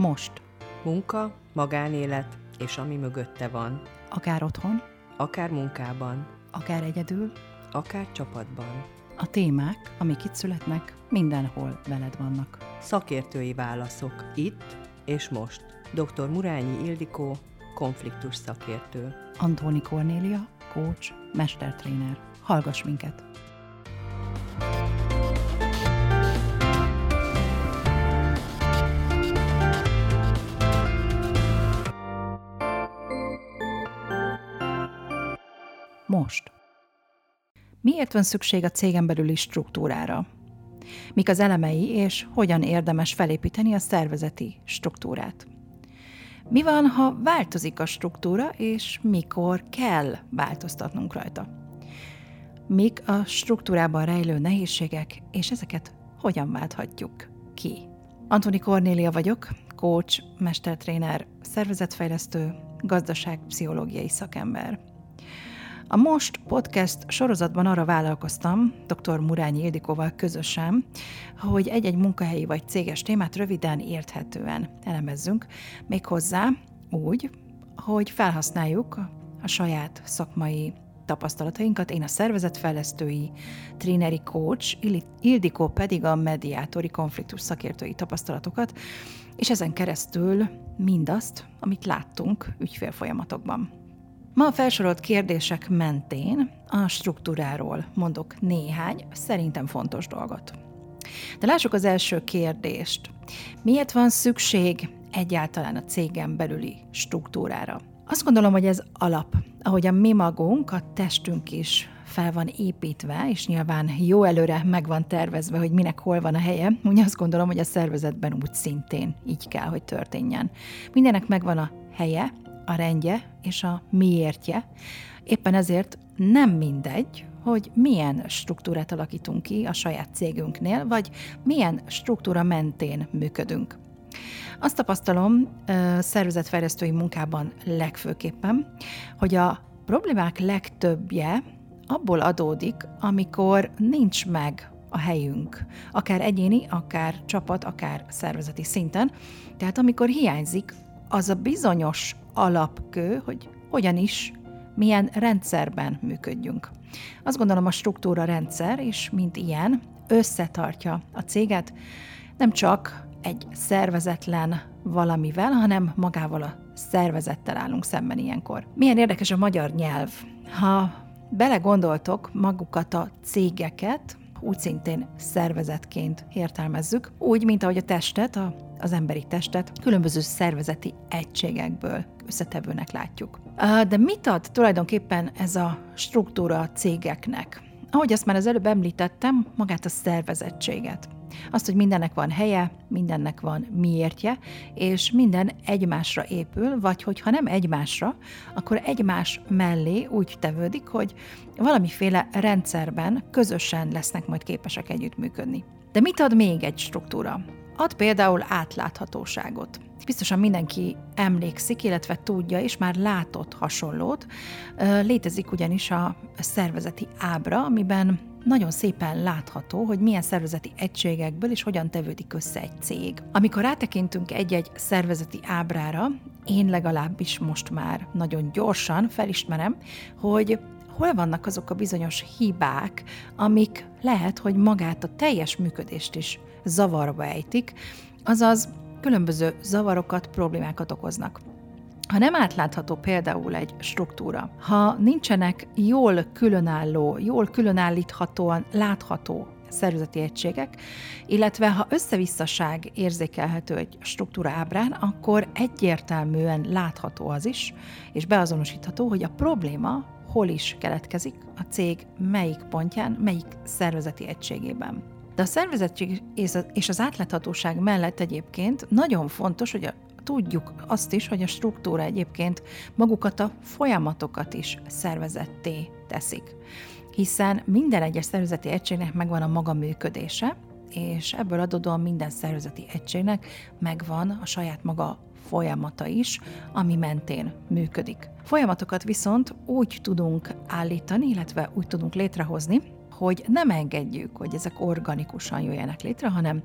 Most. Munka, magánélet és ami mögötte van. Akár otthon, Akár munkában, akár egyedül, akár csapatban. a témák, amik itt születnek, mindenhol veled vannak. Szakértői válaszok itt és most. Dr. Murányi Ildikó, konfliktus szakértő. Antóni Kornélia, coach, mestertréner. Hallgass minket! Miért van szükség a cégen belüli struktúrára? Mik az elemei, és hogyan érdemes felépíteni a szervezeti struktúrát? Mi van, ha változik a struktúra, és mikor kell változtatnunk rajta? Mik a struktúrában rejlő nehézségek, és ezeket hogyan válthatjuk ki? Antoni Kornélia vagyok, coach, mestertréner, szervezetfejlesztő, gazdaságpszichológiai szakember. A Most podcast sorozatban arra vállalkoztam, dr. Murányi Ildikóval közösen, hogy egy-egy munkahelyi vagy céges témát röviden, érthetően elemezzünk, méghozzá úgy, hogy felhasználjuk a saját szakmai tapasztalatainkat, én a szervezetfejlesztői, tréneri coach, Ildikó pedig a mediátori konfliktus szakértői tapasztalatokat, és ezen keresztül mindazt, amit láttunk ügyfélfolyamatokban. Ma a felsorolt kérdések mentén a struktúráról mondok néhány szerintem fontos dolgot. De lássuk az első kérdést. Miért van szükség egyáltalán a cégen belüli struktúrára? Azt gondolom, hogy ez alap. Ahogy a mi magunk, a testünk is fel van építve, és nyilván jó előre meg van tervezve, hogy minek hol van a helye. Úgy azt gondolom, hogy a szervezetben úgy szintén így kell, hogy történjen. Mindenek megvan a helye, a rendje és a miértje. Éppen ezért nem mindegy, hogy milyen struktúrát alakítunk ki a saját cégünknél, vagy milyen struktúra mentén működünk. Azt tapasztalom szervezetfejlesztői munkában legfőképpen, hogy a problémák legtöbbje abból adódik, amikor nincs meg a helyünk, akár egyéni, akár csapat, akár szervezeti szinten. Tehát amikor hiányzik az a bizonyos alapkő, hogy hogyan is, milyen rendszerben működjünk. Azt gondolom a struktúra rendszer, és mint ilyen, összetartja a céget, nem csak egy szervezetlen valamivel, hanem magával a szervezettel állunk szemben ilyenkor. Milyen érdekes a magyar nyelv. Ha belegondoltok magukat a cégeket, úgy szintén szervezetként értelmezzük, úgy, mint ahogy a testet, a, az emberi testet különböző szervezeti egységekből összetevőnek látjuk. De mit ad tulajdonképpen ez a struktúra a cégeknek? Ahogy azt már az előbb említettem, magát a szervezettséget. Azt, hogy mindennek van helye, mindennek van miértje, és minden egymásra épül, vagy hogyha nem egymásra, akkor egymás mellé úgy tevődik, hogy valamiféle rendszerben közösen lesznek majd képesek együttműködni. De mit ad még egy struktúra? Ad például átláthatóságot. Biztosan mindenki emlékszik, illetve tudja, és már látott hasonlót. Létezik ugyanis a szervezeti ábra, amiben nagyon szépen látható, hogy milyen szervezeti egységekből és hogyan tevődik össze egy cég. Amikor rátekintünk egy-egy szervezeti ábrára, én legalábbis most már nagyon gyorsan felismerem, hogy hol vannak azok a bizonyos hibák, amik lehet, hogy magát a teljes működést is zavarba ejtik, azaz különböző zavarokat, problémákat okoznak. Ha nem átlátható például egy struktúra, ha nincsenek jól különálló, jól különállíthatóan látható szervezeti egységek, illetve ha összevisszaság érzékelhető egy struktúra ábrán, akkor egyértelműen látható az is, és beazonosítható, hogy a probléma hol is keletkezik, a cég melyik pontján, melyik szervezeti egységében. De a szervezettség és az átláthatóság mellett egyébként nagyon fontos, hogy a, tudjuk azt is, hogy a struktúra egyébként magukat a folyamatokat is szervezetté teszik. Hiszen minden egyes szervezeti egységnek megvan a maga működése, és ebből adódóan minden szervezeti egységnek megvan a saját maga folyamata is, ami mentén működik. Folyamatokat viszont úgy tudunk állítani, illetve úgy tudunk létrehozni, hogy nem engedjük, hogy ezek organikusan jöjjenek létre, hanem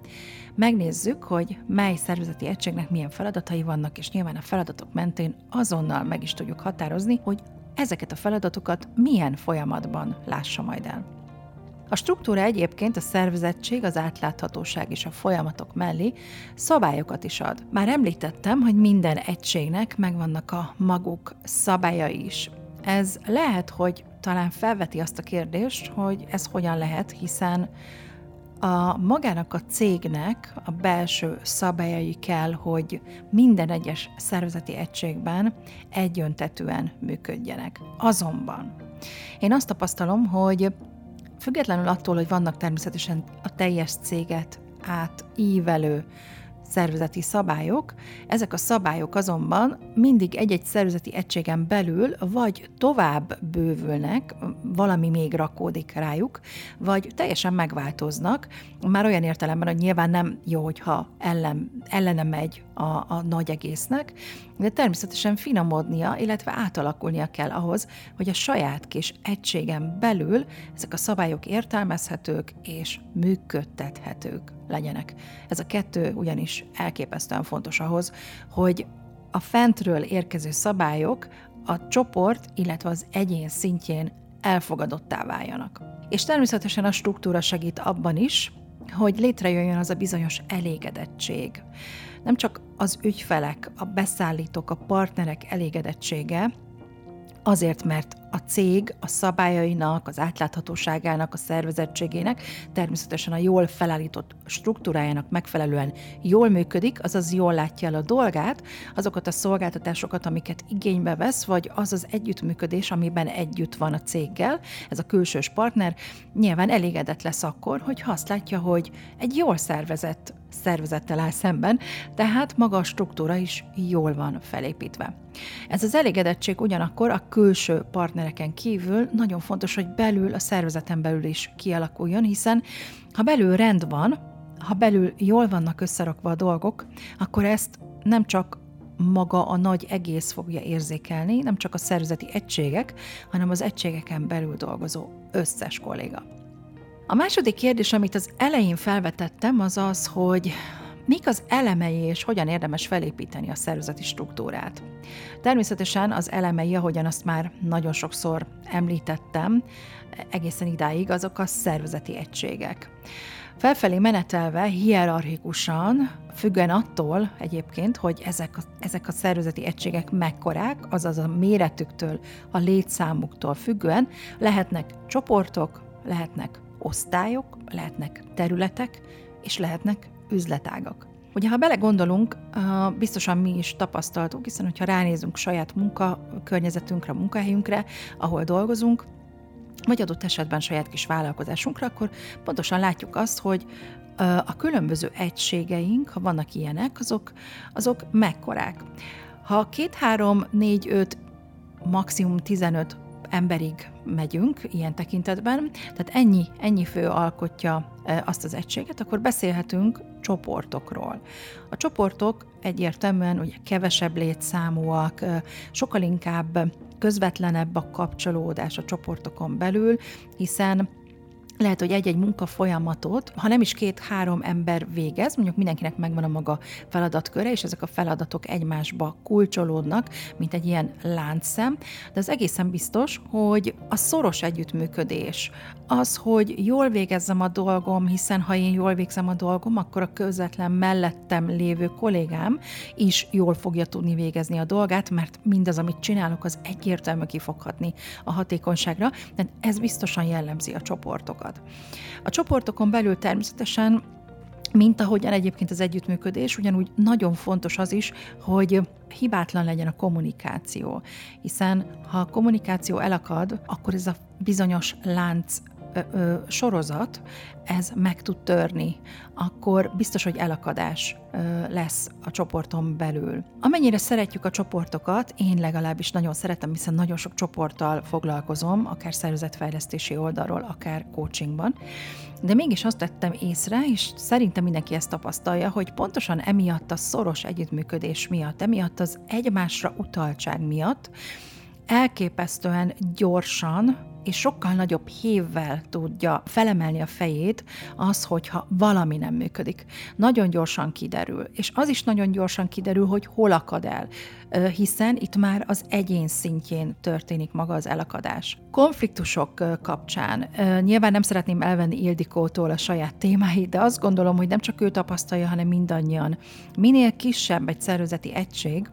megnézzük, hogy mely szervezeti egységnek milyen feladatai vannak, és nyilván a feladatok mentén azonnal meg is tudjuk határozni, hogy ezeket a feladatokat milyen folyamatban lássa majd el. A struktúra egyébként a szervezettség, az átláthatóság és a folyamatok mellé szabályokat is ad. Már említettem, hogy minden egységnek megvannak a maguk szabályai is. Ez lehet, hogy talán felveti azt a kérdést, hogy ez hogyan lehet, hiszen a magának a cégnek a belső szabályai kell, hogy minden egyes szervezeti egységben egyöntetően működjenek. Azonban én azt tapasztalom, hogy függetlenül attól, hogy vannak természetesen a teljes céget átívelő szervezeti szabályok. Ezek a szabályok azonban mindig egy-egy szervezeti egységen belül vagy tovább bővülnek, valami még rakódik rájuk, vagy teljesen megváltoznak, már olyan értelemben, hogy nyilván nem jó, hogyha ellen, ellene megy a, a nagy egésznek, de természetesen finomodnia, illetve átalakulnia kell ahhoz, hogy a saját kis egységen belül ezek a szabályok értelmezhetők és működtethetők legyenek. Ez a kettő ugyanis elképesztően fontos ahhoz, hogy a fentről érkező szabályok a csoport, illetve az egyén szintjén elfogadottá váljanak. És természetesen a struktúra segít abban is, hogy létrejöjjön az a bizonyos elégedettség. Nem csak az ügyfelek, a beszállítók, a partnerek elégedettsége, azért, mert a cég a szabályainak, az átláthatóságának, a szervezettségének, természetesen a jól felállított struktúrájának megfelelően jól működik, azaz jól látja el a dolgát, azokat a szolgáltatásokat, amiket igénybe vesz, vagy az az együttműködés, amiben együtt van a céggel, ez a külsős partner, nyilván elégedett lesz akkor, hogy azt látja, hogy egy jól szervezett szervezettel áll szemben, tehát maga a struktúra is jól van felépítve. Ez az elégedettség ugyanakkor a külső partnereken kívül nagyon fontos, hogy belül, a szervezeten belül is kialakuljon, hiszen ha belül rend van, ha belül jól vannak összerakva a dolgok, akkor ezt nem csak maga a nagy egész fogja érzékelni, nem csak a szervezeti egységek, hanem az egységeken belül dolgozó összes kolléga. A második kérdés, amit az elején felvetettem, az az, hogy mik az elemei és hogyan érdemes felépíteni a szervezeti struktúrát. Természetesen az elemei, ahogyan azt már nagyon sokszor említettem, egészen idáig azok a szervezeti egységek. Felfelé menetelve hierarchikusan, függően attól egyébként, hogy ezek a, ezek a szervezeti egységek mekkorák, azaz a méretüktől, a létszámuktól függően lehetnek csoportok, lehetnek osztályok, lehetnek területek, és lehetnek üzletágak. Ugye, ha belegondolunk, biztosan mi is tapasztaltuk, hiszen hogyha ránézünk saját munkakörnyezetünkre, munkahelyünkre, ahol dolgozunk, vagy adott esetben saját kis vállalkozásunkra, akkor pontosan látjuk azt, hogy a különböző egységeink, ha vannak ilyenek, azok, azok mekkorák. Ha két, három, négy, öt, maximum 15 emberig megyünk ilyen tekintetben, tehát ennyi, ennyi fő alkotja azt az egységet, akkor beszélhetünk csoportokról. A csoportok egyértelműen ugye kevesebb létszámúak, sokkal inkább közvetlenebb a kapcsolódás a csoportokon belül, hiszen lehet, hogy egy-egy munka folyamatot, ha nem is két-három ember végez, mondjuk mindenkinek megvan a maga feladatköre, és ezek a feladatok egymásba kulcsolódnak, mint egy ilyen láncszem, de az egészen biztos, hogy a szoros együttműködés, az, hogy jól végezzem a dolgom, hiszen ha én jól végzem a dolgom, akkor a közvetlen mellettem lévő kollégám is jól fogja tudni végezni a dolgát, mert mindaz, amit csinálok, az egyértelmű kifoghatni a hatékonyságra, de ez biztosan jellemzi a csoportokat csoportokat. A csoportokon belül természetesen mint ahogyan egyébként az együttműködés, ugyanúgy nagyon fontos az is, hogy hibátlan legyen a kommunikáció. Hiszen ha a kommunikáció elakad, akkor ez a bizonyos lánc ö, sorozat, ez meg tud törni, akkor biztos, hogy elakadás ö, lesz a csoporton belül. Amennyire szeretjük a csoportokat, én legalábbis nagyon szeretem, hiszen nagyon sok csoporttal foglalkozom, akár szervezetfejlesztési oldalról, akár coachingban, de mégis azt tettem észre, és szerintem mindenki ezt tapasztalja, hogy pontosan emiatt a szoros együttműködés miatt, emiatt az egymásra utaltság miatt, elképesztően gyorsan és sokkal nagyobb hívvel tudja felemelni a fejét az, hogyha valami nem működik. Nagyon gyorsan kiderül, és az is nagyon gyorsan kiderül, hogy hol akad el, hiszen itt már az egyén szintjén történik maga az elakadás. Konfliktusok kapcsán nyilván nem szeretném elvenni Ildikótól a saját témáit, de azt gondolom, hogy nem csak ő tapasztalja, hanem mindannyian. Minél kisebb egy szervezeti egység,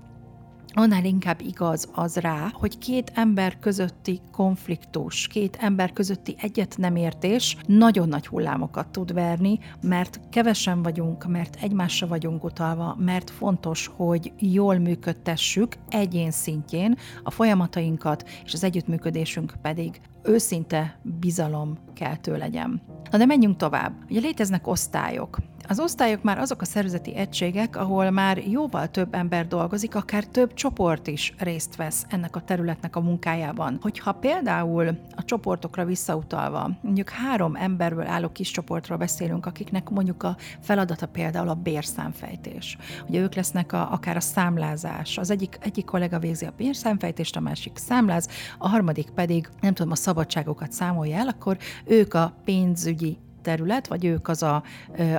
annál inkább igaz az rá, hogy két ember közötti konfliktus, két ember közötti egyet nem értés nagyon nagy hullámokat tud verni, mert kevesen vagyunk, mert egymásra vagyunk utalva, mert fontos, hogy jól működtessük egyén szintjén a folyamatainkat, és az együttműködésünk pedig őszinte bizalom keltő legyen. Na de menjünk tovább. Ugye léteznek osztályok. Az osztályok már azok a szervezeti egységek, ahol már jóval több ember dolgozik, akár több csoport is részt vesz ennek a területnek a munkájában. Hogyha például a csoportokra visszautalva, mondjuk három emberből álló kis csoportról beszélünk, akiknek mondjuk a feladata például a bérszámfejtés. Ugye ők lesznek a, akár a számlázás. Az egyik, egyik kollega végzi a bérszámfejtést, a másik számláz, a harmadik pedig, nem tudom, a szabadságokat számolja el, akkor ők a pénzügyi terület, vagy ők az a,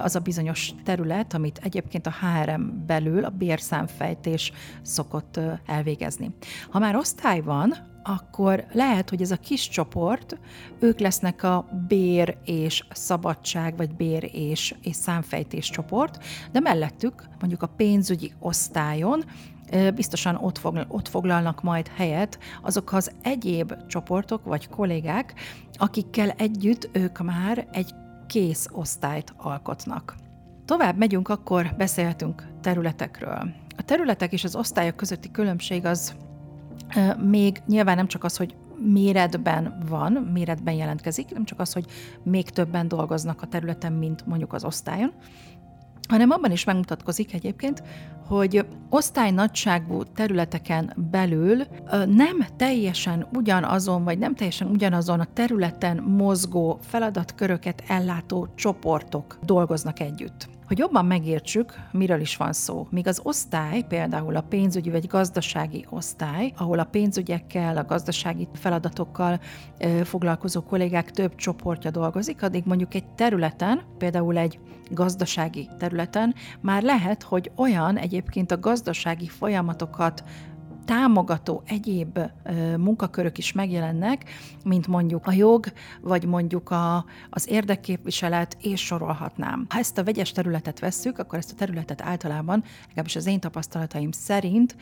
az a bizonyos terület, amit egyébként a HRM belül a bérszámfejtés szokott elvégezni. Ha már osztály van, akkor lehet, hogy ez a kis csoport, ők lesznek a bér és szabadság, vagy bér és, és számfejtés csoport, de mellettük mondjuk a pénzügyi osztályon biztosan ott, fog, ott foglalnak majd helyet azok az egyéb csoportok vagy kollégák, akikkel együtt ők már egy kész osztályt alkotnak. Tovább megyünk, akkor beszélhetünk területekről. A területek és az osztályok közötti különbség az még nyilván nem csak az, hogy méretben van, méretben jelentkezik, nem csak az, hogy még többen dolgoznak a területen, mint mondjuk az osztályon, hanem abban is megmutatkozik egyébként, hogy osztály nagyságú területeken belül nem teljesen ugyanazon, vagy nem teljesen ugyanazon a területen mozgó feladatköröket ellátó csoportok dolgoznak együtt. Hogy jobban megértsük, miről is van szó. Míg az osztály, például a pénzügyi vagy gazdasági osztály, ahol a pénzügyekkel, a gazdasági feladatokkal foglalkozó kollégák több csoportja dolgozik, addig mondjuk egy területen, például egy gazdasági területen már lehet, hogy olyan egyébként a gazdasági folyamatokat támogató egyéb munkakörök is megjelennek, mint mondjuk a jog, vagy mondjuk a, az érdekképviselet, és sorolhatnám. Ha ezt a vegyes területet vesszük, akkor ezt a területet általában, legalábbis az én tapasztalataim szerint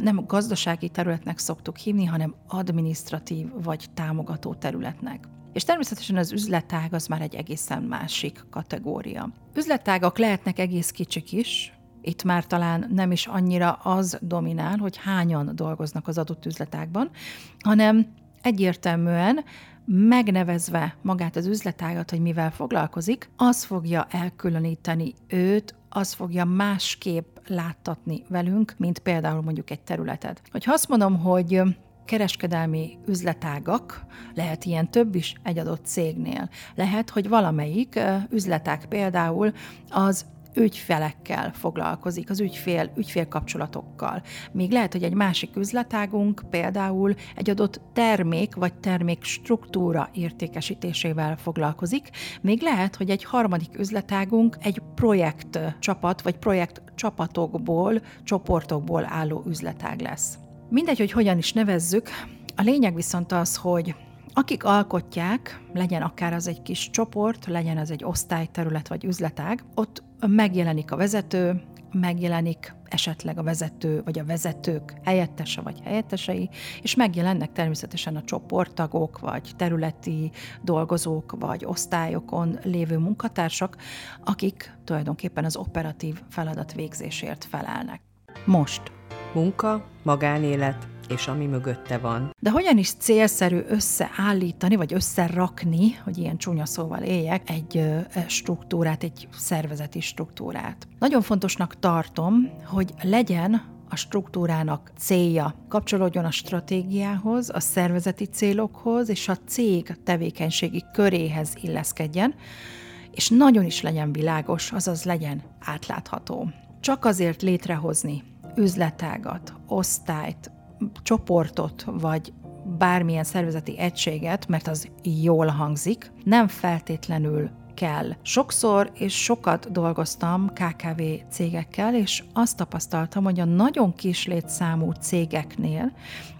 nem gazdasági területnek szoktuk hívni, hanem administratív vagy támogató területnek. És természetesen az üzletág az már egy egészen másik kategória. Üzletágak lehetnek egész kicsik is, itt már talán nem is annyira az dominál, hogy hányan dolgoznak az adott üzletágban, hanem egyértelműen megnevezve magát az üzletágat, hogy mivel foglalkozik, az fogja elkülöníteni őt, az fogja másképp láttatni velünk, mint például mondjuk egy területet. Hogyha azt mondom, hogy kereskedelmi üzletágak, lehet ilyen több is egy adott cégnél. Lehet, hogy valamelyik üzletág például az ügyfelekkel foglalkozik, az ügyfél, ügyfélkapcsolatokkal. Még lehet, hogy egy másik üzletágunk például egy adott termék vagy termék struktúra értékesítésével foglalkozik, még lehet, hogy egy harmadik üzletágunk egy projekt csapat vagy projekt csapatokból, csoportokból álló üzletág lesz. Mindegy, hogy hogyan is nevezzük, a lényeg viszont az, hogy akik alkotják, legyen akár az egy kis csoport, legyen az egy osztályterület vagy üzletág, ott megjelenik a vezető, megjelenik esetleg a vezető vagy a vezetők helyettese vagy helyettesei, és megjelennek természetesen a csoporttagok, vagy területi dolgozók, vagy osztályokon lévő munkatársak, akik tulajdonképpen az operatív feladat végzésért felelnek. Most. Munka, magánélet, és ami mögötte van. De hogyan is célszerű összeállítani, vagy összerakni, hogy ilyen csúnya szóval éljek, egy e, struktúrát, egy szervezeti struktúrát? Nagyon fontosnak tartom, hogy legyen a struktúrának célja kapcsolódjon a stratégiához, a szervezeti célokhoz és a cég tevékenységi köréhez illeszkedjen, és nagyon is legyen világos, azaz legyen átlátható. Csak azért létrehozni üzletágat, osztályt, csoportot, vagy bármilyen szervezeti egységet, mert az jól hangzik, nem feltétlenül kell. Sokszor és sokat dolgoztam KKV cégekkel, és azt tapasztaltam, hogy a nagyon kis létszámú cégeknél,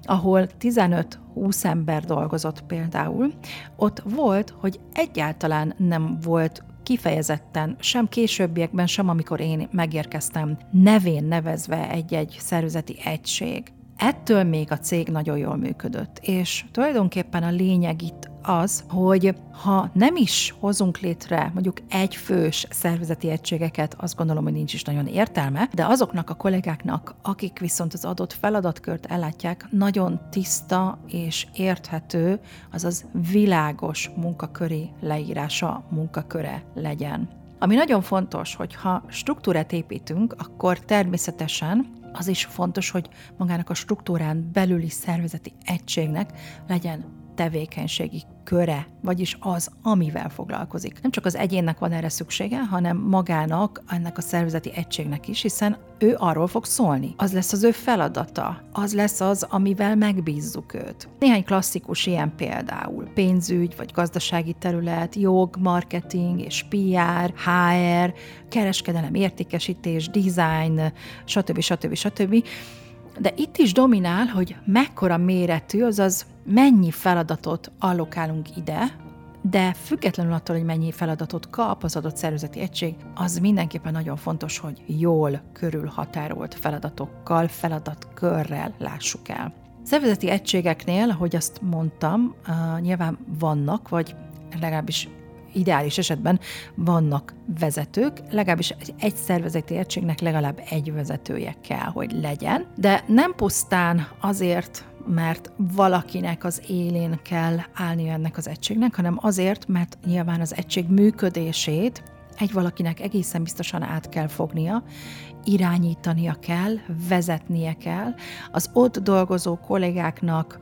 ahol 15-20 ember dolgozott például, ott volt, hogy egyáltalán nem volt kifejezetten, sem későbbiekben, sem amikor én megérkeztem, nevén nevezve egy-egy szervezeti egység. Ettől még a cég nagyon jól működött, és tulajdonképpen a lényeg itt az, hogy ha nem is hozunk létre mondjuk egy fős szervezeti egységeket, azt gondolom, hogy nincs is nagyon értelme, de azoknak a kollégáknak, akik viszont az adott feladatkört ellátják, nagyon tiszta és érthető, azaz világos munkaköri leírása munkaköre legyen. Ami nagyon fontos, hogy ha struktúrát építünk, akkor természetesen az is fontos, hogy magának a struktúrán belüli szervezeti egységnek legyen tevékenységi köre, vagyis az, amivel foglalkozik. Nem csak az egyénnek van erre szüksége, hanem magának, ennek a szervezeti egységnek is, hiszen ő arról fog szólni. Az lesz az ő feladata, az lesz az, amivel megbízzuk őt. Néhány klasszikus ilyen például pénzügy, vagy gazdasági terület, jog, marketing és PR, HR, kereskedelem, értékesítés, design, stb. stb. stb. De itt is dominál, hogy mekkora méretű, azaz mennyi feladatot allokálunk ide, de függetlenül attól, hogy mennyi feladatot kap az adott szervezeti egység, az mindenképpen nagyon fontos, hogy jól körülhatárolt feladatokkal, feladatkörrel lássuk el. Szervezeti egységeknél, ahogy azt mondtam, nyilván vannak, vagy legalábbis ideális esetben vannak vezetők, legalábbis egy szervezeti egységnek legalább egy vezetője kell, hogy legyen, de nem pusztán azért, mert valakinek az élén kell állni ennek az egységnek, hanem azért, mert nyilván az egység működését egy valakinek egészen biztosan át kell fognia, irányítania kell, vezetnie kell, az ott dolgozó kollégáknak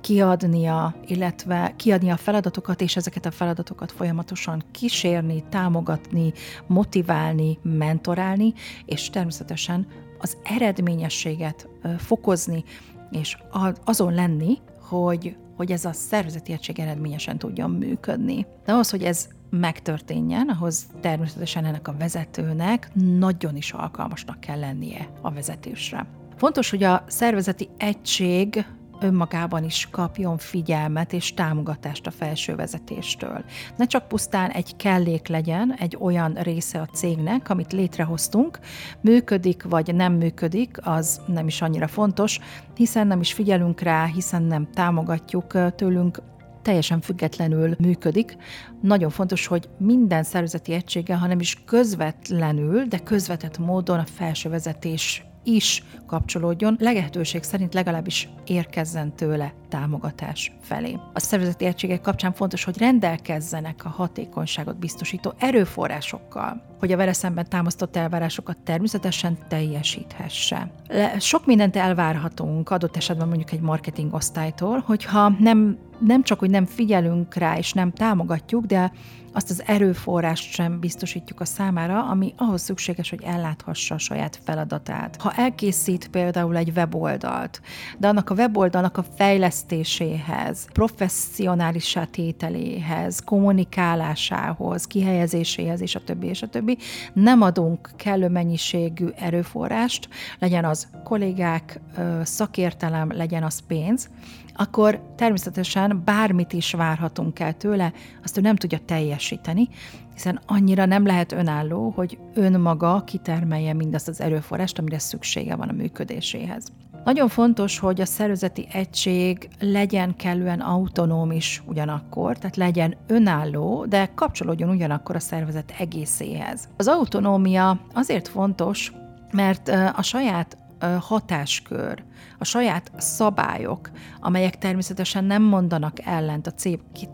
kiadnia, illetve kiadni a feladatokat, és ezeket a feladatokat folyamatosan kísérni, támogatni, motiválni, mentorálni, és természetesen az eredményességet fokozni, és azon lenni, hogy, hogy ez a szervezeti egység eredményesen tudjon működni. De ahhoz, hogy ez megtörténjen, ahhoz természetesen ennek a vezetőnek nagyon is alkalmasnak kell lennie a vezetésre. Fontos, hogy a szervezeti egység önmagában is kapjon figyelmet és támogatást a felső vezetéstől. Ne csak pusztán egy kellék legyen, egy olyan része a cégnek, amit létrehoztunk, működik vagy nem működik, az nem is annyira fontos, hiszen nem is figyelünk rá, hiszen nem támogatjuk tőlünk teljesen függetlenül működik. Nagyon fontos, hogy minden szervezeti egységgel, hanem is közvetlenül, de közvetett módon a felső vezetés is kapcsolódjon, lehetőség szerint legalábbis érkezzen tőle támogatás felé. A szervezeti egységek kapcsán fontos, hogy rendelkezzenek a hatékonyságot biztosító erőforrásokkal, hogy a vele szemben támasztott elvárásokat természetesen teljesíthesse. Le, sok mindent elvárhatunk adott esetben mondjuk egy marketing osztálytól, hogyha nem, nem csak, hogy nem figyelünk rá és nem támogatjuk, de azt az erőforrást sem biztosítjuk a számára, ami ahhoz szükséges, hogy elláthassa a saját feladatát. Ha elkészít például egy weboldalt, de annak a weboldalnak a fejlesztéséhez, professzionális tételéhez, kommunikálásához, kihelyezéséhez és a többi és a többi nem adunk kellő mennyiségű erőforrást, legyen az kollégák, szakértelem, legyen az pénz, akkor természetesen bármit is várhatunk el tőle, azt ő nem tudja teljesíteni, hiszen annyira nem lehet önálló, hogy önmaga kitermelje mindazt az erőforrást, amire szüksége van a működéséhez. Nagyon fontos, hogy a szervezeti egység legyen kellően autonóm is ugyanakkor, tehát legyen önálló, de kapcsolódjon ugyanakkor a szervezet egészéhez. Az autonómia azért fontos, mert a saját hatáskör, a saját szabályok, amelyek természetesen nem mondanak ellent a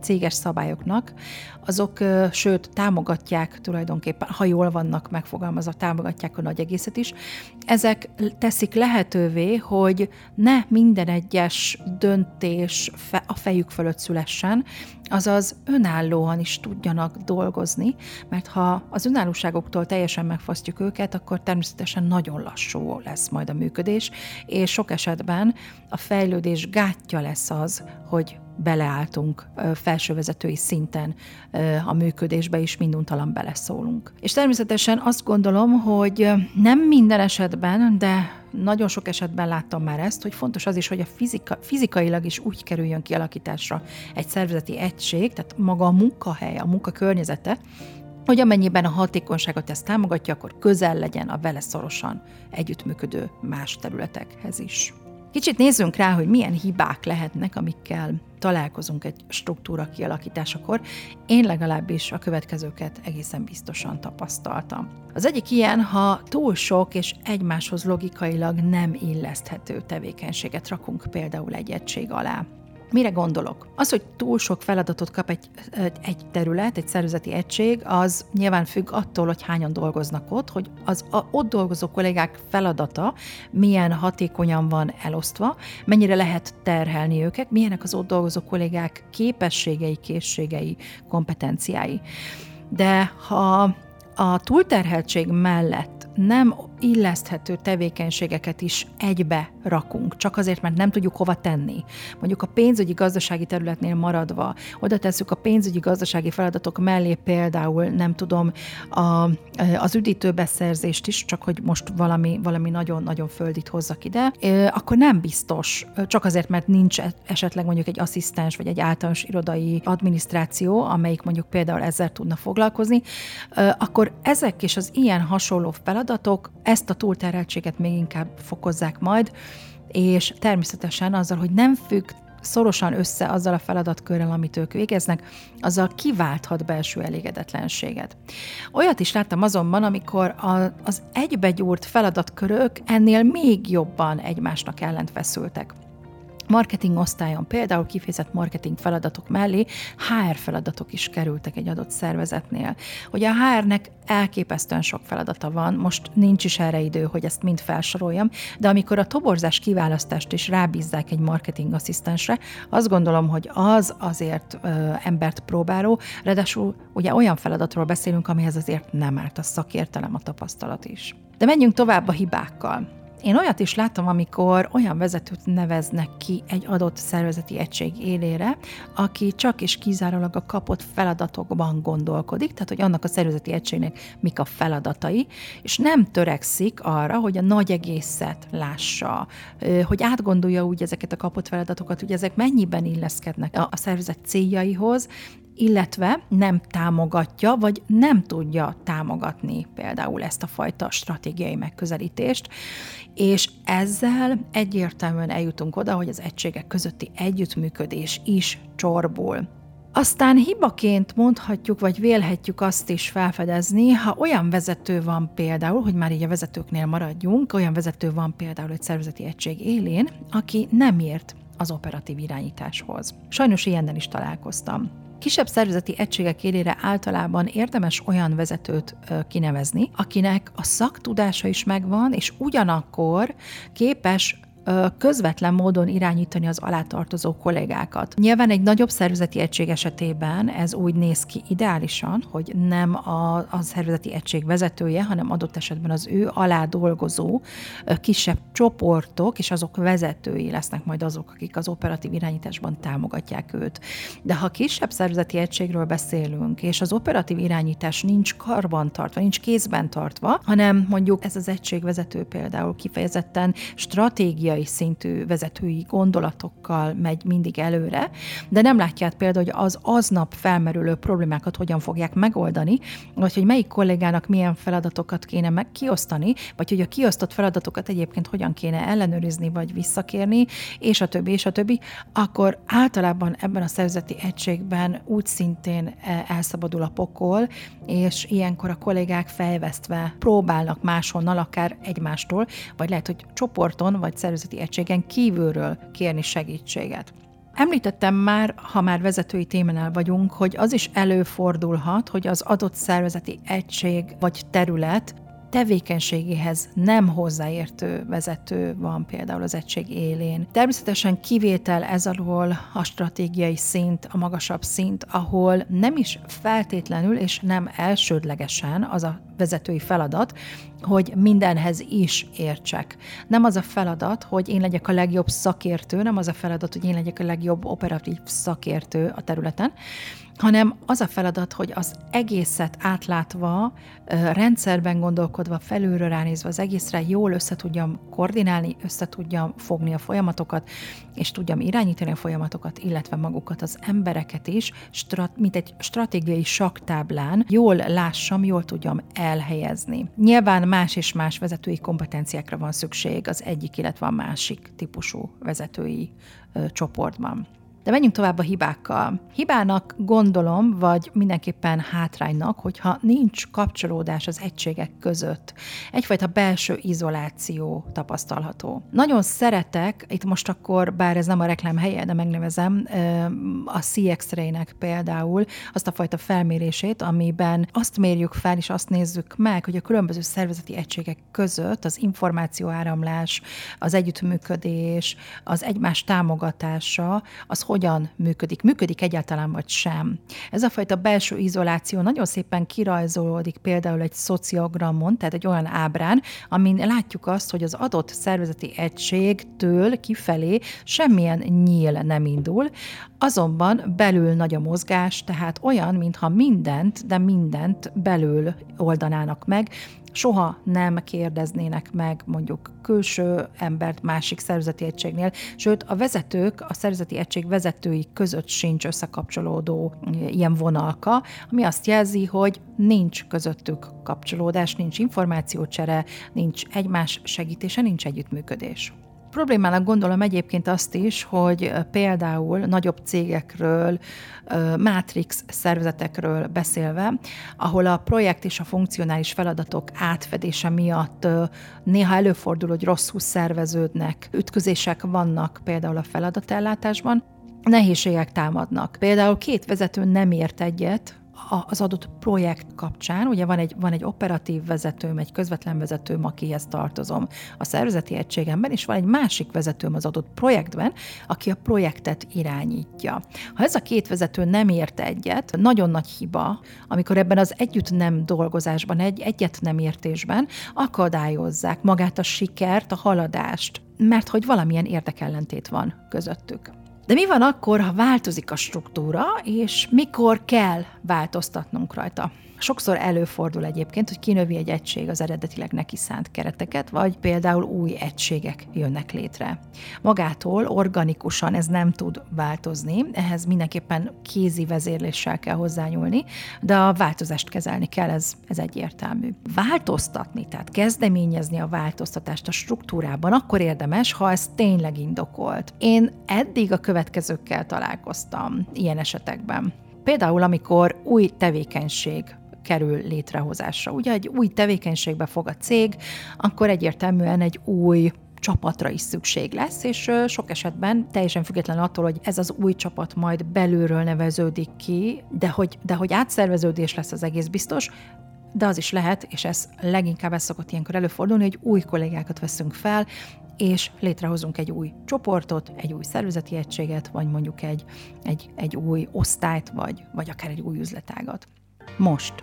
céges szabályoknak, azok, sőt, támogatják tulajdonképpen, ha jól vannak megfogalmazva, támogatják a nagy egészet is. Ezek teszik lehetővé, hogy ne minden egyes döntés a fejük fölött szülessen, azaz önállóan is tudjanak dolgozni, mert ha az önállóságoktól teljesen megfosztjuk őket, akkor természetesen nagyon lassú lesz majd a működés, és sok esetben a fejlődés gátja lesz az, hogy beleálltunk felsővezetői szinten a működésbe, és minduntalan beleszólunk. És természetesen azt gondolom, hogy nem minden esetben, de nagyon sok esetben láttam már ezt, hogy fontos az is, hogy a fizika, fizikailag is úgy kerüljön kialakításra egy szervezeti egység, tehát maga a munkahely, a munkakörnyezete, hogy amennyiben a hatékonyságot ezt támogatja, akkor közel legyen a vele szorosan együttműködő más területekhez is. Kicsit nézzünk rá, hogy milyen hibák lehetnek, amikkel találkozunk egy struktúra kialakításakor. Én legalábbis a következőket egészen biztosan tapasztaltam. Az egyik ilyen, ha túl sok és egymáshoz logikailag nem illeszthető tevékenységet rakunk például egy egység alá. Mire gondolok? Az, hogy túl sok feladatot kap egy, egy terület, egy szervezeti egység, az nyilván függ attól, hogy hányan dolgoznak ott, hogy az a, ott dolgozó kollégák feladata milyen hatékonyan van elosztva, mennyire lehet terhelni őket, milyenek az ott dolgozó kollégák képességei, készségei, kompetenciái. De ha a túlterheltség mellett nem illeszthető tevékenységeket is egybe rakunk, csak azért, mert nem tudjuk hova tenni. Mondjuk a pénzügyi gazdasági területnél maradva, oda tesszük a pénzügyi gazdasági feladatok mellé például, nem tudom, a, az üdítőbeszerzést is, csak hogy most valami, valami nagyon-nagyon földit hozzak ide, akkor nem biztos, csak azért, mert nincs e-, esetleg mondjuk egy asszisztens vagy egy általános irodai adminisztráció, amelyik mondjuk például ezzel tudna foglalkozni, akkor ezek és az ilyen hasonló feladatok ezt a túlterheltséget még inkább fokozzák majd, és természetesen azzal, hogy nem függ szorosan össze azzal a feladatkörrel, amit ők végeznek, azzal kiválthat belső elégedetlenséget. Olyat is láttam azonban, amikor a, az egybegyúrt feladatkörök ennél még jobban egymásnak ellent feszültek marketing osztályon például kifejezett marketing feladatok mellé HR feladatok is kerültek egy adott szervezetnél. Hogy a HR-nek elképesztően sok feladata van, most nincs is erre idő, hogy ezt mind felsoroljam, de amikor a toborzás kiválasztást is rábízzák egy marketing asszisztensre, azt gondolom, hogy az azért ö, embert próbáló, ráadásul ugye olyan feladatról beszélünk, amihez azért nem árt a szakértelem, a tapasztalat is. De menjünk tovább a hibákkal. Én olyat is láttam, amikor olyan vezetőt neveznek ki egy adott szervezeti egység élére, aki csak és kizárólag a kapott feladatokban gondolkodik, tehát hogy annak a szervezeti egységnek mik a feladatai, és nem törekszik arra, hogy a nagy egészet lássa, hogy átgondolja úgy ezeket a kapott feladatokat, hogy ezek mennyiben illeszkednek a szervezet céljaihoz, illetve nem támogatja, vagy nem tudja támogatni például ezt a fajta stratégiai megközelítést, és ezzel egyértelműen eljutunk oda, hogy az egységek közötti együttműködés is csorbul. Aztán hibaként mondhatjuk, vagy vélhetjük azt is felfedezni, ha olyan vezető van például, hogy már így a vezetőknél maradjunk, olyan vezető van például egy szervezeti egység élén, aki nem ért az operatív irányításhoz. Sajnos ilyennel is találkoztam. Kisebb szervezeti egységek élére általában érdemes olyan vezetőt kinevezni, akinek a szaktudása is megvan, és ugyanakkor képes közvetlen módon irányítani az alátartozó kollégákat. Nyilván egy nagyobb szervezeti egység esetében ez úgy néz ki ideálisan, hogy nem a, a szervezeti egység vezetője, hanem adott esetben az ő alá dolgozó kisebb csoportok és azok vezetői lesznek majd azok, akik az operatív irányításban támogatják őt. De ha kisebb szervezeti egységről beszélünk, és az operatív irányítás nincs karban tartva, nincs kézben tartva, hanem mondjuk ez az egységvezető például kifejezetten stratégiai stratégiai szintű vezetői gondolatokkal megy mindig előre, de nem látják például, hogy az aznap felmerülő problémákat hogyan fogják megoldani, vagy hogy melyik kollégának milyen feladatokat kéne meg kiosztani, vagy hogy a kiosztott feladatokat egyébként hogyan kéne ellenőrizni, vagy visszakérni, és a többi, és a többi, akkor általában ebben a szervezeti egységben úgy szintén e, elszabadul a pokol, és ilyenkor a kollégák fejvesztve próbálnak máshonnan, akár egymástól, vagy lehet, hogy csoporton, vagy szervezeti szervezeti egységen kívülről kérni segítséget. Említettem már, ha már vezetői témánál vagyunk, hogy az is előfordulhat, hogy az adott szervezeti egység vagy terület tevékenységéhez nem hozzáértő vezető van például az egység élén. Természetesen kivétel ez alól a stratégiai szint, a magasabb szint, ahol nem is feltétlenül és nem elsődlegesen az a vezetői feladat, hogy mindenhez is értsek. Nem az a feladat, hogy én legyek a legjobb szakértő, nem az a feladat, hogy én legyek a legjobb operatív szakértő a területen, hanem az a feladat, hogy az egészet átlátva, rendszerben gondolkodva, felülről ránézve az egészre jól össze tudjam koordinálni, össze tudjam fogni a folyamatokat, és tudjam irányítani a folyamatokat, illetve magukat, az embereket is, mint egy stratégiai saktáblán jól lássam, jól tudjam elhelyezni. Nyilván más és más vezetői kompetenciákra van szükség az egyik, illetve a másik típusú vezetői ö, csoportban. De menjünk tovább a hibákkal. Hibának gondolom, vagy mindenképpen hátránynak, hogyha nincs kapcsolódás az egységek között. Egyfajta belső izoláció tapasztalható. Nagyon szeretek, itt most akkor, bár ez nem a reklám helye, de megnevezem, a CX-ray-nek például azt a fajta felmérését, amiben azt mérjük fel, és azt nézzük meg, hogy a különböző szervezeti egységek között az információáramlás, az együttműködés, az egymás támogatása, az hogyan működik, működik egyáltalán vagy sem. Ez a fajta belső izoláció nagyon szépen kirajzolódik például egy szociogramon, tehát egy olyan ábrán, amin látjuk azt, hogy az adott szervezeti egységtől kifelé semmilyen nyíl nem indul, azonban belül nagy a mozgás, tehát olyan, mintha mindent, de mindent belül oldanának meg, soha nem kérdeznének meg mondjuk külső embert másik szervezeti egységnél, sőt a vezetők, a szervezeti egység vezetői között sincs összekapcsolódó ilyen vonalka, ami azt jelzi, hogy nincs közöttük kapcsolódás, nincs információcsere, nincs egymás segítése, nincs együttműködés. Problémának gondolom egyébként azt is, hogy például nagyobb cégekről, matrix szervezetekről beszélve, ahol a projekt és a funkcionális feladatok átfedése miatt néha előfordul, hogy rosszul szerveződnek, ütközések vannak például a feladatellátásban, nehézségek támadnak. Például két vezető nem ért egyet az adott projekt kapcsán, ugye van egy, van egy operatív vezetőm, egy közvetlen vezetőm, akihez tartozom a szervezeti egységemben, és van egy másik vezetőm az adott projektben, aki a projektet irányítja. Ha ez a két vezető nem ért egyet, nagyon nagy hiba, amikor ebben az együtt nem dolgozásban, egy egyet nem értésben akadályozzák magát a sikert, a haladást, mert hogy valamilyen érdekellentét van közöttük. De mi van akkor, ha változik a struktúra, és mikor kell változtatnunk rajta? Sokszor előfordul egyébként, hogy kinövi egy egység az eredetileg neki szánt kereteket, vagy például új egységek jönnek létre. Magától organikusan ez nem tud változni, ehhez mindenképpen kézi vezérléssel kell hozzányúlni, de a változást kezelni kell, ez, ez egyértelmű. Változtatni, tehát kezdeményezni a változtatást a struktúrában, akkor érdemes, ha ez tényleg indokolt. Én eddig a következőkkel találkoztam ilyen esetekben. Például, amikor új tevékenység kerül létrehozásra. Ugye egy új tevékenységbe fog a cég, akkor egyértelműen egy új csapatra is szükség lesz, és sok esetben teljesen független attól, hogy ez az új csapat majd belülről neveződik ki, de hogy, de hogy átszerveződés lesz az egész biztos, de az is lehet, és ez leginkább ez szokott ilyenkor előfordulni, hogy új kollégákat veszünk fel, és létrehozunk egy új csoportot, egy új szervezeti egységet, vagy mondjuk egy, egy, egy új osztályt, vagy, vagy akár egy új üzletágat. Most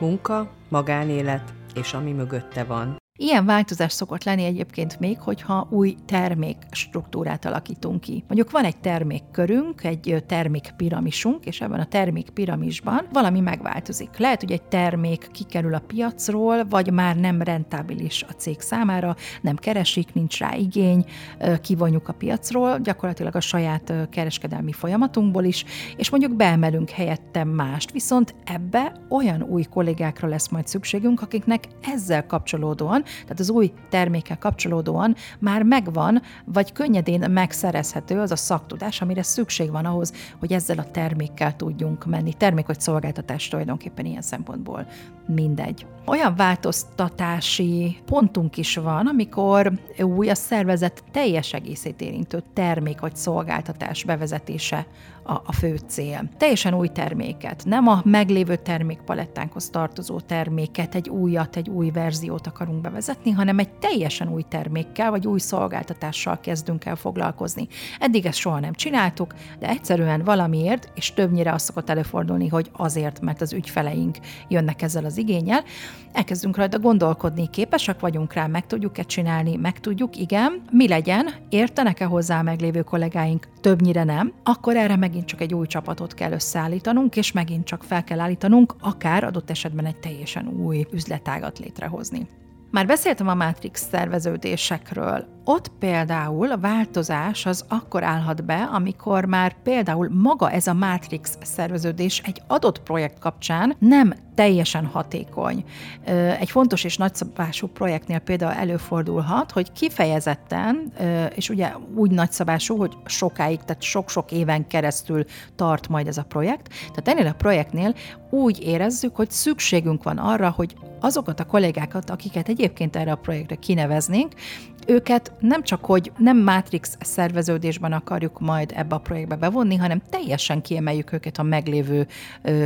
munka, magánélet és ami mögötte van. Ilyen változás szokott lenni egyébként még, hogyha új termék struktúrát alakítunk ki. Mondjuk van egy termékkörünk, egy termékpiramisunk, és ebben a termékpiramisban valami megváltozik. Lehet, hogy egy termék kikerül a piacról, vagy már nem rentábilis a cég számára, nem keresik, nincs rá igény, kivonjuk a piacról, gyakorlatilag a saját kereskedelmi folyamatunkból is, és mondjuk beemelünk helyette mást. Viszont ebbe olyan új kollégákra lesz majd szükségünk, akiknek ezzel kapcsolódóan tehát az új termékkel kapcsolódóan már megvan, vagy könnyedén megszerezhető az a szaktudás, amire szükség van ahhoz, hogy ezzel a termékkel tudjunk menni. Termék vagy szolgáltatás tulajdonképpen ilyen szempontból mindegy. Olyan változtatási pontunk is van, amikor új a szervezet teljes egészét érintő termék vagy szolgáltatás bevezetése a, a fő cél. Teljesen új terméket, nem a meglévő termékpalettánkhoz tartozó terméket, egy újat, egy új verziót akarunk bevezetni, hanem egy teljesen új termékkel, vagy új szolgáltatással kezdünk el foglalkozni. Eddig ezt soha nem csináltuk, de egyszerűen valamiért, és többnyire az szokott előfordulni, hogy azért, mert az ügyfeleink jönnek ezzel az igényel, elkezdünk rajta gondolkodni, képesek vagyunk rá, meg tudjuk-e csinálni, meg tudjuk, igen, mi legyen, értenek-e hozzá a meglévő kollégáink, többnyire nem, akkor erre megint csak egy új csapatot kell összeállítanunk, és megint csak fel kell állítanunk, akár adott esetben egy teljesen új üzletágat létrehozni. Már beszéltem a Matrix szerveződésekről. Ott például a változás az akkor állhat be, amikor már például maga ez a Matrix szerveződés egy adott projekt kapcsán nem teljesen hatékony. Egy fontos és nagyszabású projektnél például előfordulhat, hogy kifejezetten, és ugye úgy nagyszabású, hogy sokáig, tehát sok-sok éven keresztül tart majd ez a projekt, tehát ennél a projektnél úgy érezzük, hogy szükségünk van arra, hogy azokat a kollégákat, akiket egyébként erre a projektre kineveznénk, őket nem csak, hogy nem Matrix szerveződésben akarjuk majd ebbe a projektbe bevonni, hanem teljesen kiemeljük őket a meglévő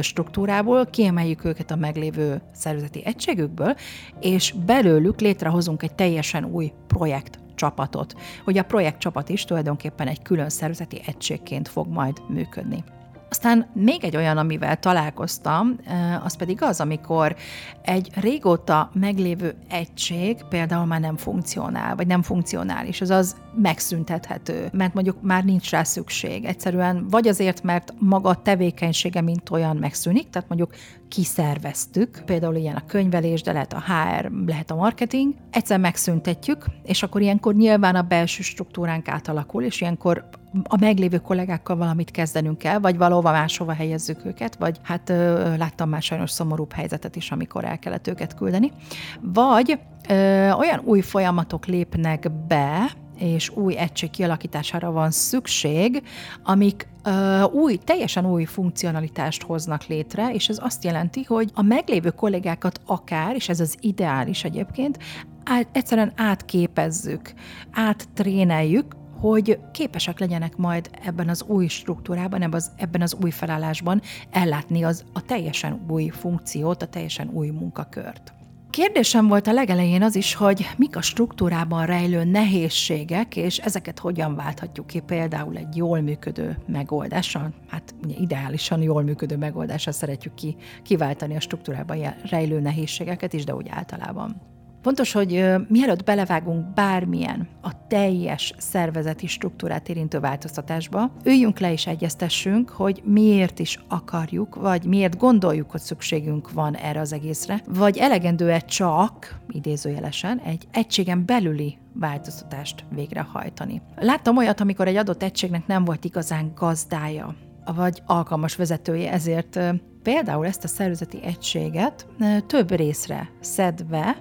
struktúrából, kiemeljük őket a meglévő szervezeti egységükből, és belőlük létrehozunk egy teljesen új projekt csapatot, hogy a projektcsapat is tulajdonképpen egy külön szervezeti egységként fog majd működni. Aztán még egy olyan, amivel találkoztam, az pedig az, amikor egy régóta meglévő egység például már nem funkcionál, vagy nem funkcionális, azaz megszüntethető, mert mondjuk már nincs rá szükség. Egyszerűen vagy azért, mert maga a tevékenysége, mint olyan megszűnik, tehát mondjuk kiszerveztük, például ilyen a könyvelés, de lehet a HR, lehet a marketing, egyszer megszüntetjük, és akkor ilyenkor nyilván a belső struktúránk átalakul, és ilyenkor a meglévő kollégákkal valamit kezdenünk kell, vagy valahova máshova helyezzük őket, vagy hát ö, láttam már sajnos szomorúbb helyzetet is, amikor el kellett őket küldeni. Vagy ö, olyan új folyamatok lépnek be, és új egység kialakítására van szükség, amik uh, új, teljesen új funkcionalitást hoznak létre, és ez azt jelenti, hogy a meglévő kollégákat akár, és ez az ideális egyébként, át, egyszerűen átképezzük, áttréneljük, hogy képesek legyenek majd ebben az új struktúrában, ebben az, ebben az új felállásban ellátni az a teljesen új funkciót, a teljesen új munkakört. Kérdésem volt a legelején az is, hogy mik a struktúrában rejlő nehézségek, és ezeket hogyan válthatjuk ki például egy jól működő megoldással. Hát ugye ideálisan jól működő megoldással szeretjük ki, kiváltani a struktúrában rejlő nehézségeket is, de úgy általában. Fontos, hogy mielőtt belevágunk bármilyen a teljes szervezeti struktúrát érintő változtatásba, üljünk le és egyeztessünk, hogy miért is akarjuk, vagy miért gondoljuk, hogy szükségünk van erre az egészre, vagy elegendő-e csak, idézőjelesen, egy egységen belüli változtatást végrehajtani. Láttam olyat, amikor egy adott egységnek nem volt igazán gazdája, vagy alkalmas vezetője, ezért például ezt a szervezeti egységet több részre szedve,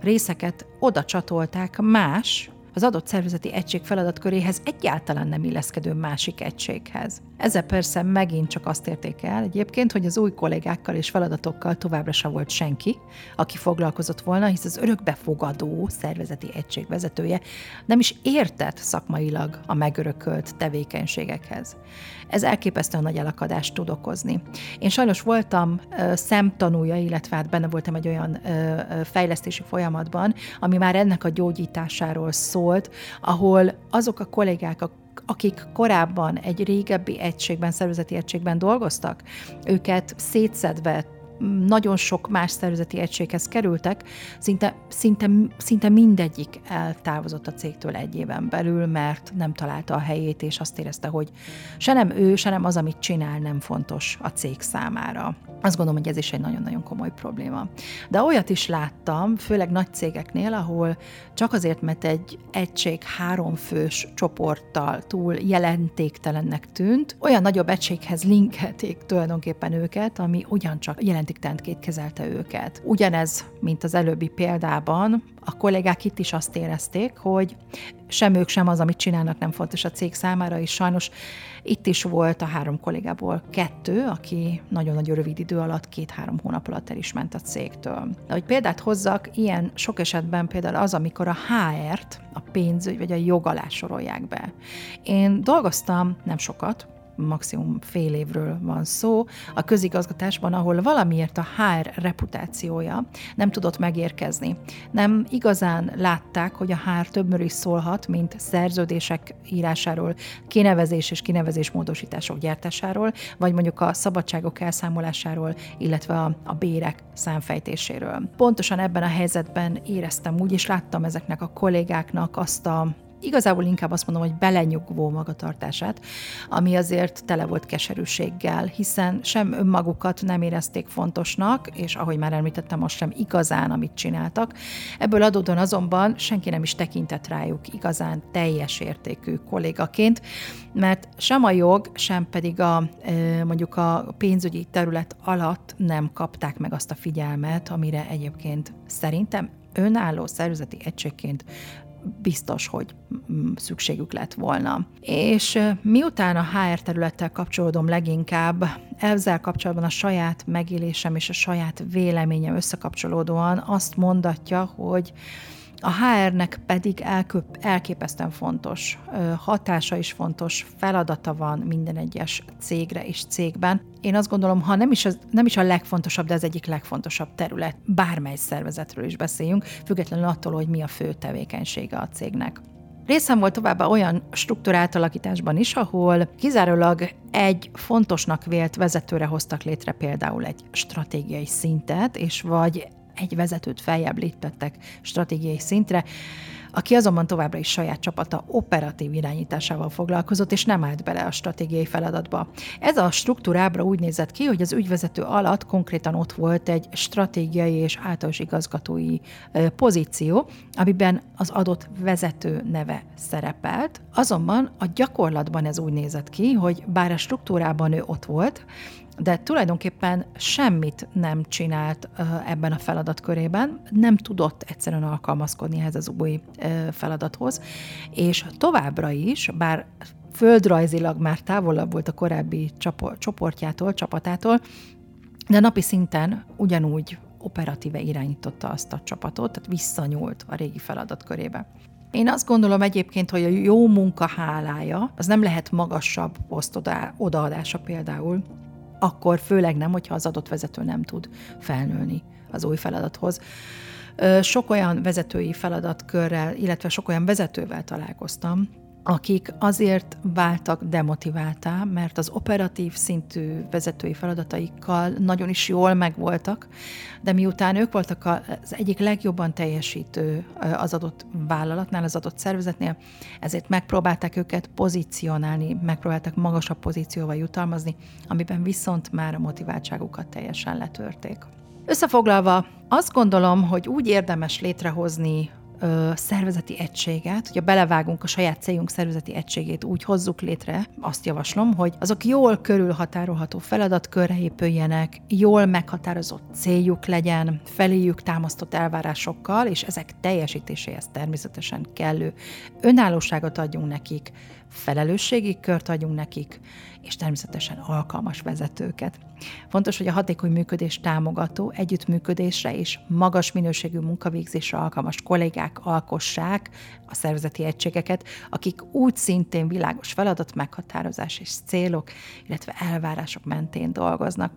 részeket oda csatolták más, az adott szervezeti egység feladatköréhez egyáltalán nem illeszkedő másik egységhez. Ezzel persze megint csak azt érték el egyébként, hogy az új kollégákkal és feladatokkal továbbra sem volt senki, aki foglalkozott volna, hisz az örökbefogadó szervezeti egység vezetője nem is értett szakmailag a megörökölt tevékenységekhez. Ez elképesztően nagy elakadást tud okozni. Én sajnos voltam szemtanúja, illetve hát benne voltam egy olyan fejlesztési folyamatban, ami már ennek a gyógyításáról szólt, ahol azok a kollégák, akik korábban egy régebbi egységben, szervezeti egységben dolgoztak, őket szétszedve nagyon sok más szervezeti egységhez kerültek, szinte, szinte, szinte mindegyik eltávozott a cégtől egy éven belül, mert nem találta a helyét, és azt érezte, hogy se nem ő, se nem az, amit csinál, nem fontos a cég számára. Azt gondolom, hogy ez is egy nagyon-nagyon komoly probléma. De olyat is láttam, főleg nagy cégeknél, ahol csak azért, mert egy egység háromfős csoporttal túl jelentéktelennek tűnt, olyan nagyobb egységhez linkelték tulajdonképpen őket, ami ugyancsak jelent jelentéktelentként kezelte őket. Ugyanez, mint az előbbi példában, a kollégák itt is azt érezték, hogy sem ők, sem az, amit csinálnak, nem fontos a cég számára, és sajnos itt is volt a három kollégából kettő, aki nagyon-nagyon rövid idő alatt, két-három hónap alatt el is ment a cégtől. De hogy példát hozzak, ilyen sok esetben például az, amikor a HR-t, a pénzügy vagy a jog alá sorolják be. Én dolgoztam nem sokat, maximum fél évről van szó, a közigazgatásban, ahol valamiért a HR reputációja nem tudott megérkezni. Nem igazán látták, hogy a HR többről is szólhat, mint szerződések írásáról, kinevezés és kinevezés módosítások gyártásáról, vagy mondjuk a szabadságok elszámolásáról, illetve a, a bérek számfejtéséről. Pontosan ebben a helyzetben éreztem úgy, és láttam ezeknek a kollégáknak azt a igazából inkább azt mondom, hogy belenyugvó magatartását, ami azért tele volt keserűséggel, hiszen sem önmagukat nem érezték fontosnak, és ahogy már említettem, most sem igazán, amit csináltak. Ebből adódóan azonban senki nem is tekintett rájuk igazán teljes értékű kollégaként, mert sem a jog, sem pedig a mondjuk a pénzügyi terület alatt nem kapták meg azt a figyelmet, amire egyébként szerintem önálló szervezeti egységként biztos, hogy szükségük lett volna. És miután a HR területtel kapcsolódom leginkább, ezzel kapcsolatban a saját megélésem és a saját véleményem összekapcsolódóan azt mondatja, hogy a HR-nek pedig elköp, elképesztően fontos hatása is fontos, feladata van minden egyes cégre és cégben. Én azt gondolom, ha nem is, az, nem is a legfontosabb, de az egyik legfontosabb terület, bármely szervezetről is beszéljünk, függetlenül attól, hogy mi a fő tevékenysége a cégnek. Részem volt továbbá olyan struktúráltalakításban is, ahol kizárólag egy fontosnak vélt vezetőre hoztak létre például egy stratégiai szintet, és vagy egy vezetőt feljebb léptettek stratégiai szintre, aki azonban továbbra is saját csapata operatív irányításával foglalkozott, és nem állt bele a stratégiai feladatba. Ez a struktúrábra úgy nézett ki, hogy az ügyvezető alatt konkrétan ott volt egy stratégiai és általános igazgatói pozíció, amiben az adott vezető neve szerepelt. Azonban a gyakorlatban ez úgy nézett ki, hogy bár a struktúrában ő ott volt, de tulajdonképpen semmit nem csinált ebben a feladatkörében, nem tudott egyszerűen alkalmazkodni ehhez az új feladathoz, és továbbra is, bár földrajzilag már távolabb volt a korábbi csoportjától, csapatától, de napi szinten ugyanúgy operatíve irányította azt a csapatot, tehát visszanyúlt a régi feladatkörébe. Én azt gondolom egyébként, hogy a jó munka hálája az nem lehet magasabb poszt odaadása például, akkor főleg nem, hogyha az adott vezető nem tud felnőni az új feladathoz. Sok olyan vezetői feladatkörrel, illetve sok olyan vezetővel találkoztam, akik azért váltak demotiváltá, mert az operatív szintű vezetői feladataikkal nagyon is jól megvoltak, de miután ők voltak az egyik legjobban teljesítő az adott vállalatnál, az adott szervezetnél, ezért megpróbálták őket pozícionálni, megpróbáltak magasabb pozícióval jutalmazni, amiben viszont már a motiváltságukat teljesen letörték. Összefoglalva, azt gondolom, hogy úgy érdemes létrehozni ö, szervezeti egységet, hogyha belevágunk a saját célunk szervezeti egységét, úgy hozzuk létre, azt javaslom, hogy azok jól körülhatárolható feladatkörre épüljenek, jól meghatározott céljuk legyen, feléjük támasztott elvárásokkal, és ezek teljesítéséhez természetesen kellő önállóságot adjunk nekik, felelősségi kört adjunk nekik, és természetesen alkalmas vezetőket. Fontos, hogy a hatékony működés támogató, együttműködésre és magas minőségű munkavégzésre alkalmas kollégák alkossák a szervezeti egységeket, akik úgy szintén világos feladat meghatározás és célok, illetve elvárások mentén dolgoznak.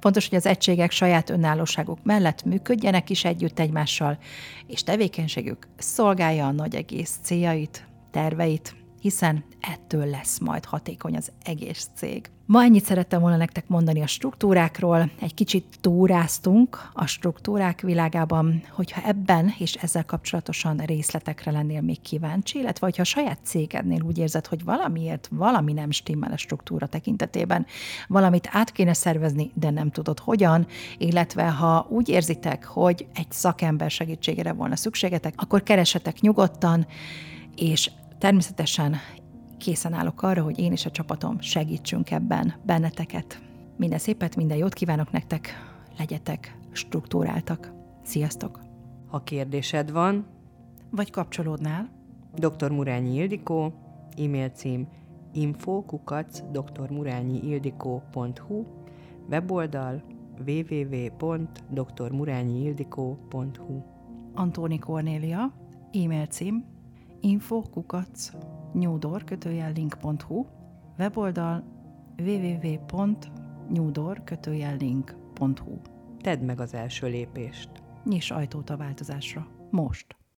Fontos, hogy az egységek saját önállóságuk mellett működjenek is együtt egymással, és tevékenységük szolgálja a nagy egész céljait, terveit, hiszen ettől lesz majd hatékony az egész cég. Ma ennyit szerettem volna nektek mondani a struktúrákról, egy kicsit túráztunk a struktúrák világában, hogyha ebben és ezzel kapcsolatosan részletekre lennél még kíváncsi, illetve hogyha a saját cégednél úgy érzed, hogy valamiért valami nem stimmel a struktúra tekintetében, valamit át kéne szervezni, de nem tudod hogyan, illetve ha úgy érzitek, hogy egy szakember segítségére volna szükségetek, akkor keresetek nyugodtan, és Természetesen készen állok arra, hogy én és a csapatom segítsünk ebben benneteket. Minden szépet, minden jót kívánok nektek, legyetek struktúráltak. Sziasztok! Ha kérdésed van, vagy kapcsolódnál, dr. Murányi Ildikó, e-mail cím infokukac drmurányiildikó.hu, weboldal www.drmurányiildikó.hu Antóni Kornélia, e-mail cím info kukac nyúdor kötőjel link.hu, weboldal www.newdor.link.hu Tedd meg az első lépést. Nyiss ajtót a változásra. Most!